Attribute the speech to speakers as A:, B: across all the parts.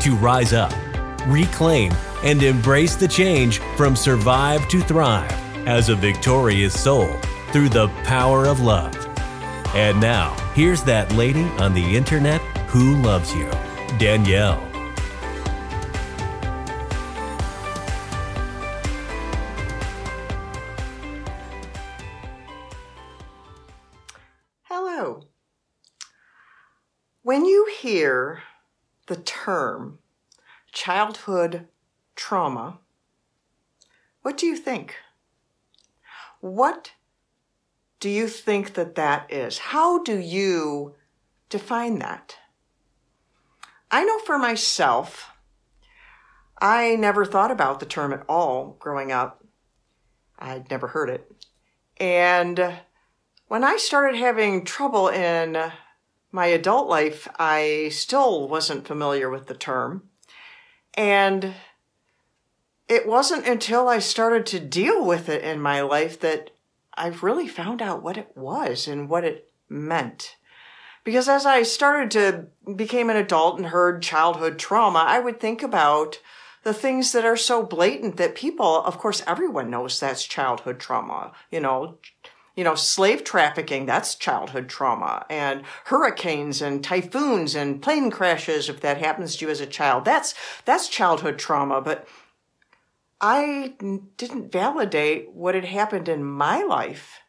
A: to rise up, reclaim, and embrace the change from survive to thrive as a victorious soul through the power of love. And now, here's that lady on the internet who loves you, Danielle.
B: Hello. When you hear the term childhood trauma, what do you think? What do you think that that is? How do you define that? I know for myself, I never thought about the term at all growing up. I'd never heard it. And when I started having trouble in my adult life, I still wasn't familiar with the term. And it wasn't until I started to deal with it in my life that I really found out what it was and what it meant. Because as I started to became an adult and heard childhood trauma, I would think about the things that are so blatant that people, of course, everyone knows that's childhood trauma. You know, you know, slave trafficking, that's childhood trauma. And hurricanes and typhoons and plane crashes, if that happens to you as a child, that's, that's childhood trauma. But I didn't validate what had happened in my life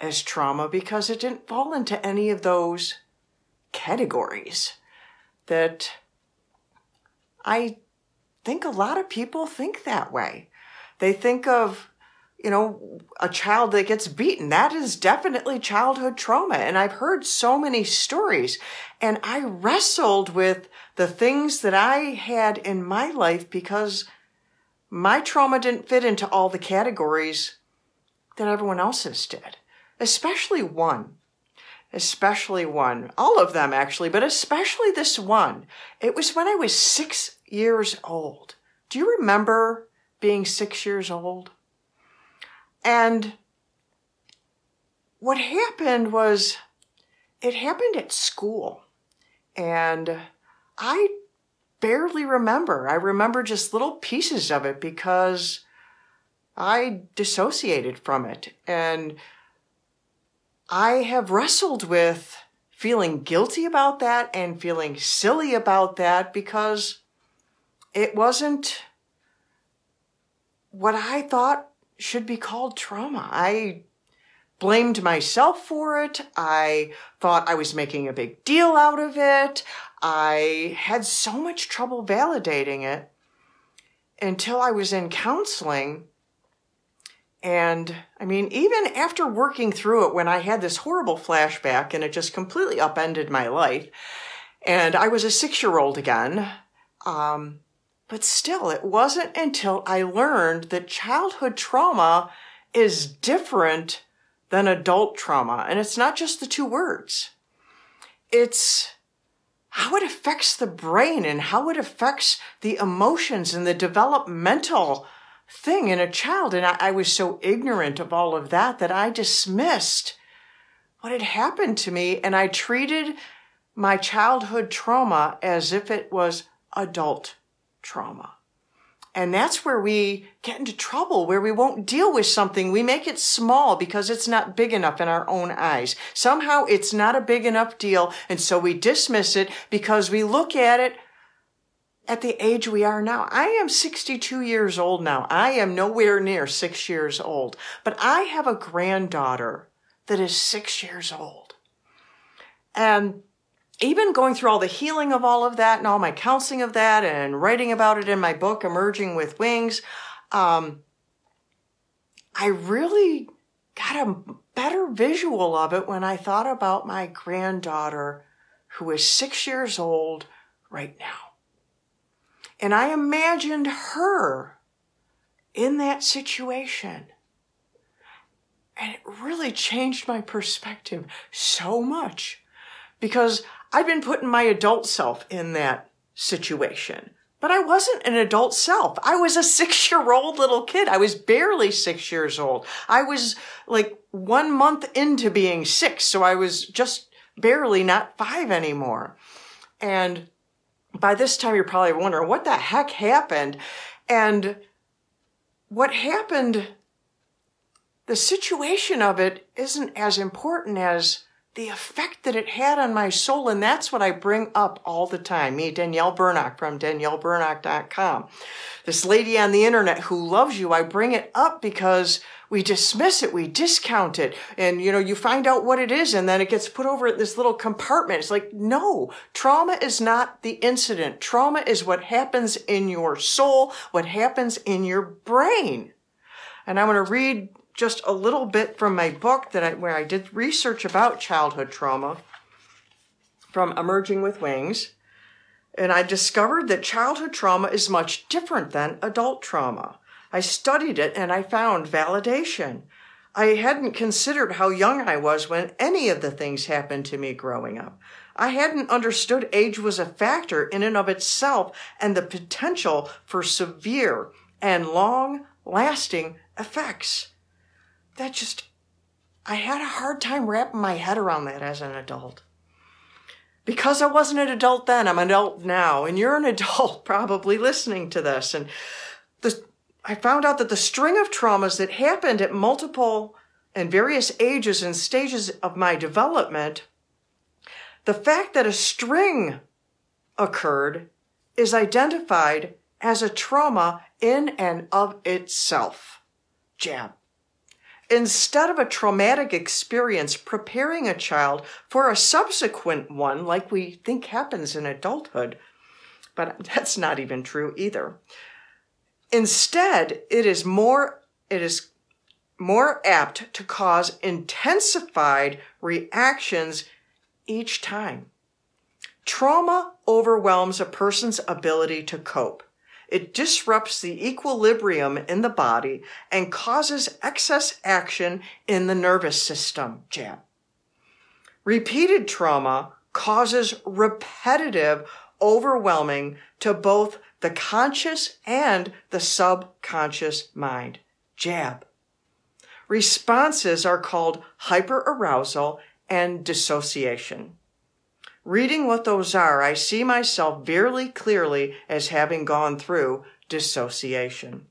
B: as trauma because it didn't fall into any of those categories that I think a lot of people think that way. They think of, you know, a child that gets beaten. That is definitely childhood trauma. And I've heard so many stories and I wrestled with the things that I had in my life because my trauma didn't fit into all the categories that everyone else's did, especially one. Especially one. All of them, actually, but especially this one. It was when I was six years old. Do you remember being six years old? And what happened was it happened at school. And I barely remember. I remember just little pieces of it because I dissociated from it. And I have wrestled with feeling guilty about that and feeling silly about that because it wasn't what I thought should be called trauma. I blamed myself for it. I thought I was making a big deal out of it. I had so much trouble validating it until I was in counseling. And I mean, even after working through it, when I had this horrible flashback and it just completely upended my life, and I was a six year old again, um, but still, it wasn't until I learned that childhood trauma is different than adult trauma. And it's not just the two words. It's how it affects the brain and how it affects the emotions and the developmental thing in a child. And I, I, was so ignorant of all of that that I dismissed what had happened to me. And I treated my childhood trauma as if it was adult trauma. And that's where we get into trouble, where we won't deal with something. We make it small because it's not big enough in our own eyes. Somehow it's not a big enough deal. And so we dismiss it because we look at it at the age we are now. I am 62 years old now. I am nowhere near six years old, but I have a granddaughter that is six years old. And even going through all the healing of all of that and all my counseling of that and writing about it in my book, Emerging with Wings, um, I really got a better visual of it when I thought about my granddaughter who is six years old right now. And I imagined her in that situation. And it really changed my perspective so much because I'd been putting my adult self in that situation. But I wasn't an adult self. I was a six year old little kid. I was barely six years old. I was like one month into being six. So I was just barely not five anymore. And by this time, you're probably wondering what the heck happened. And what happened, the situation of it isn't as important as the effect that it had on my soul. And that's what I bring up all the time. Me, Danielle Bernock from daniellebernock.com. This lady on the internet who loves you, I bring it up because we dismiss it, we discount it, and you know, you find out what it is, and then it gets put over in this little compartment. It's like, no, trauma is not the incident. Trauma is what happens in your soul, what happens in your brain. And I'm going to read just a little bit from my book that I, where I did research about childhood trauma from Emerging with Wings. And I discovered that childhood trauma is much different than adult trauma. I studied it and I found validation. I hadn't considered how young I was when any of the things happened to me growing up. I hadn't understood age was a factor in and of itself and the potential for severe and long lasting effects that just, I had a hard time wrapping my head around that as an adult. Because I wasn't an adult then, I'm an adult now, and you're an adult probably listening to this. And the, I found out that the string of traumas that happened at multiple and various ages and stages of my development, the fact that a string occurred is identified as a trauma in and of itself. Jab instead of a traumatic experience preparing a child for a subsequent one, like we think happens in adulthood. But that's not even true either. Instead, it is more, it is more apt to cause intensified reactions each time. Trauma overwhelms a person's ability to cope. It disrupts the equilibrium in the body and causes excess action in the nervous system. Jab. Repeated trauma causes repetitive overwhelming to both the conscious and the subconscious mind. Jab. Responses are called hyperarousal and dissociation. Reading what those are, I see myself very clearly as having gone through dissociation.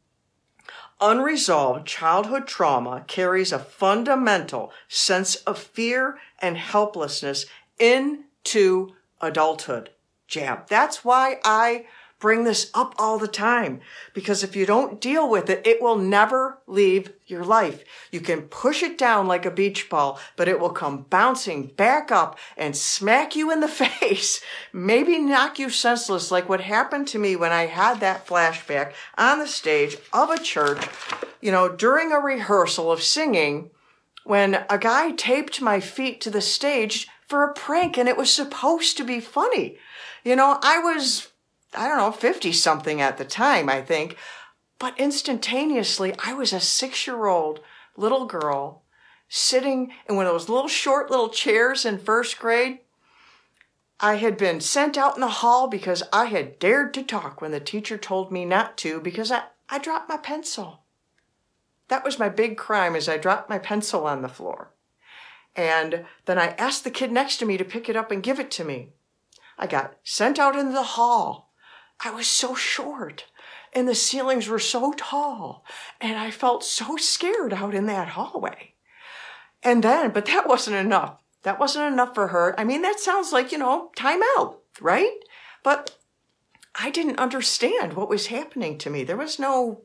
B: Unresolved childhood trauma carries a fundamental sense of fear and helplessness into adulthood. Jab. That's why I bring this up all the time because if you don't deal with it, it will never leave your life. You can push it down like a beach ball, but it will come bouncing back up and smack you in the face, maybe knock you senseless, like what happened to me when I had that flashback on the stage of a church, you know, during a rehearsal of singing when a guy taped my feet to the stage for a prank and it was supposed to be funny. You know, I was I don't know, 50 something at the time, I think. But instantaneously, I was a six year old little girl sitting in one of those little short little chairs in first grade. I had been sent out in the hall because I had dared to talk when the teacher told me not to because I, I dropped my pencil. That was my big crime as I dropped my pencil on the floor. And then I asked the kid next to me to pick it up and give it to me. I got sent out into the hall I was so short and the ceilings were so tall and I felt so scared out in that hallway. And then, but that wasn't enough. That wasn't enough for her. I mean, that sounds like, you know, time out, right? But I didn't understand what was happening to me. There was no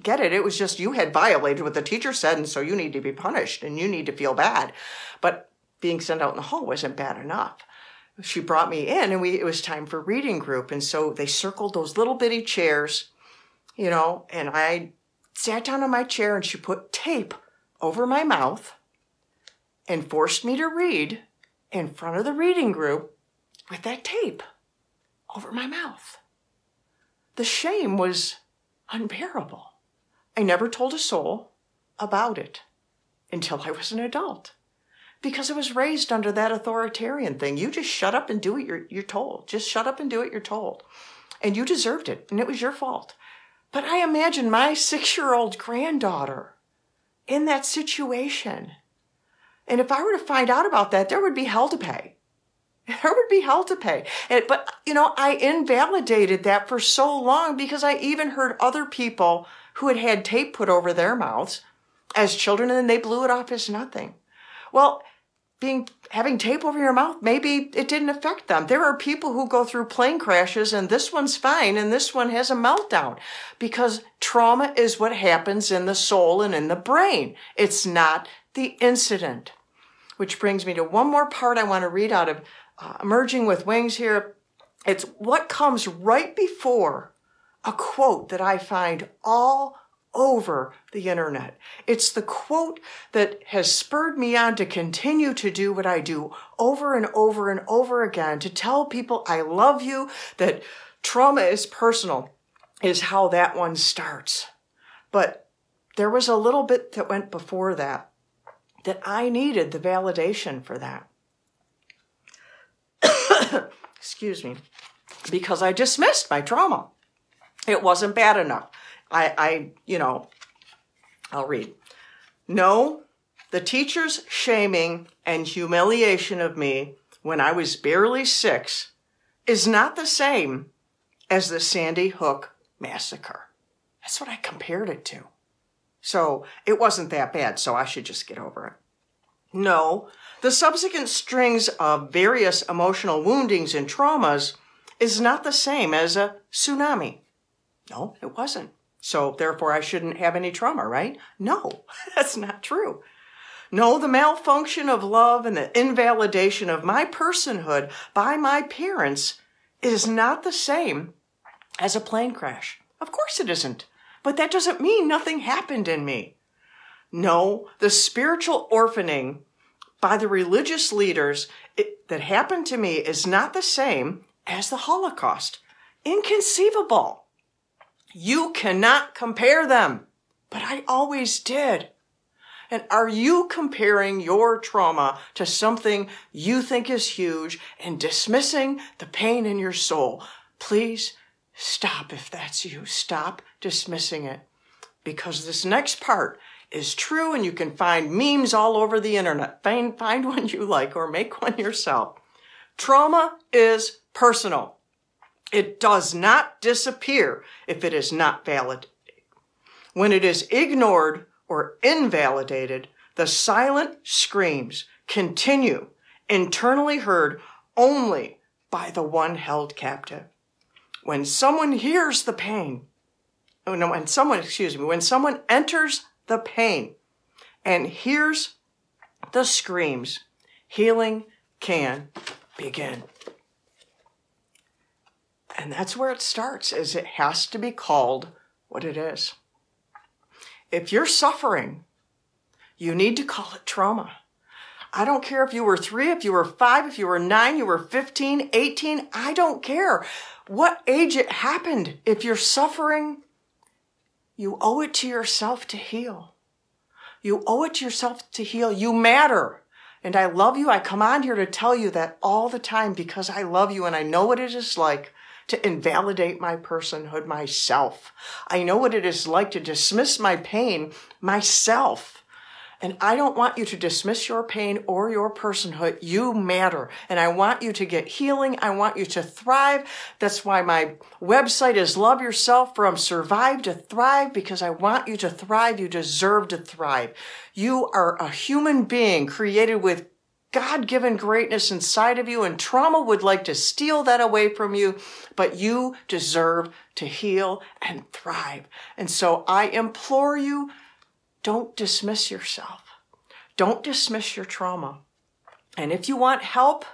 B: get it. It was just you had violated what the teacher said, and so you need to be punished and you need to feel bad. But being sent out in the hall wasn't bad enough she brought me in and we it was time for reading group. And so they circled those little bitty chairs you know and i sat down on my chair and she put tape over my mouth and forced me to read in front of the reading group with that tape over my mouth. The shame was unbearable. I never told a soul about it until I was an adult because I was raised under that authoritarian thing. You just shut up and do what you're, you're told. Just shut up and do what you're told. And you deserved it, and it was your fault. But I imagine my six year old granddaughter in that situation. And if I were to find out about that, there would be hell to pay. There would be hell to pay. And, but, you know, I invalidated that for so long because I even heard other people who had had tape put over their mouths as children and then they blew it off as nothing. Well, being having tape over your mouth, maybe it didn't affect them. There are people who go through plane crashes and this one's fine and this one has a meltdown because trauma is what happens in the soul and in the brain. It's not the incident. Which brings me to one more part I want to read out of uh, Emerging with Wings here. It's what comes right before a quote that I find all over the internet. It's the quote that has spurred me on to continue to do what I do over and over and over again to tell people I love you, that trauma is personal, is how that one starts. But there was a little bit that went before that, that I needed the validation for that. Excuse me. Because I dismissed my trauma. It wasn't bad enough. I, I, you know, I'll read. No, the teacher's shaming and humiliation of me when I was barely six is not the same as the Sandy Hook massacre. That's what I compared it to. So it wasn't that bad, so I should just get over it. No, the subsequent strings of various emotional woundings and traumas is not the same as a tsunami. No, it wasn't. So therefore I shouldn't have any trauma, right? No, that's not true. No, the malfunction of love and the invalidation of my personhood by my parents is not the same as a plane crash. Of course it isn't. But that doesn't mean nothing happened in me. No, the spiritual orphaning by the religious leaders it, that happened to me is not the same as the Holocaust. Inconceivable. You cannot compare them, but I always did. And are you comparing your trauma to something you think is huge and dismissing the pain in your soul? Please stop if that's you. Stop dismissing it. Because this next part is true and you can find memes all over the internet. Find, find one you like or make one yourself. Trauma is personal. It does not disappear if it is not validated. When it is ignored or invalidated, the silent screams continue, internally heard only by the one held captive. When someone hears the pain, oh no, when someone, excuse me, when someone enters the pain and hears the screams, healing can begin. And that's where it starts is it has to be called what it is. If you're suffering, you need to call it trauma. I don't care if you were three, if you were five, if you were nine, you were 15, 18. I don't care what age it happened. If you're suffering, you owe it to yourself to heal. You owe it to yourself to heal. You matter. And I love you. I come on here to tell you that all the time because I love you and I know what it is like to invalidate my personhood myself. I know what it is like to dismiss my pain myself. And I don't want you to dismiss your pain or your personhood. You matter. And I want you to get healing. I want you to thrive. That's why my website is Love Yourself from Survive to Thrive because I want you to thrive. You deserve to thrive. You are a human being created with God given greatness inside of you, and trauma would like to steal that away from you, but you deserve to heal and thrive. And so I implore you don't dismiss yourself, don't dismiss your trauma. And if you want help,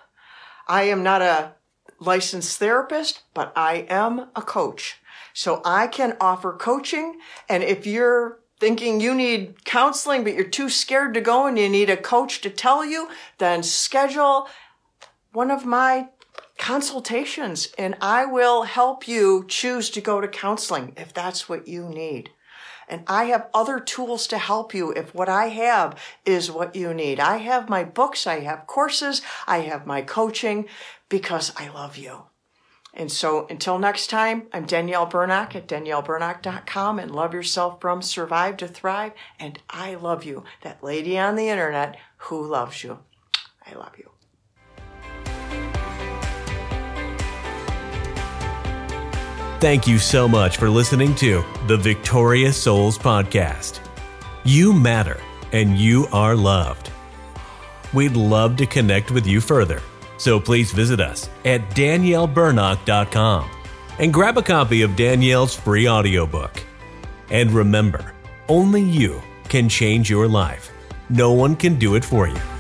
B: I am not a licensed therapist, but I am a coach. So I can offer coaching. And if you're thinking you need counseling, but you're too scared to go and you need a coach to tell you, then schedule one of my consultations and I will help you choose to go to counseling if that's what you need. And I have other tools to help you if what I have is what you need. I have my books, I have courses, I have my coaching because I love you. And so until next time, I'm Danielle Bernock at daniellebernock.com and love yourself from survive to thrive. And I love you, that lady on the internet who loves you. I love you.
A: Thank you so much for listening to the Victorious Souls Podcast. You matter and you are loved. We'd love to connect with you further so please visit us at daniellebernock.com and grab a copy of Danielle's free audiobook. And remember, only you can change your life. No one can do it for you.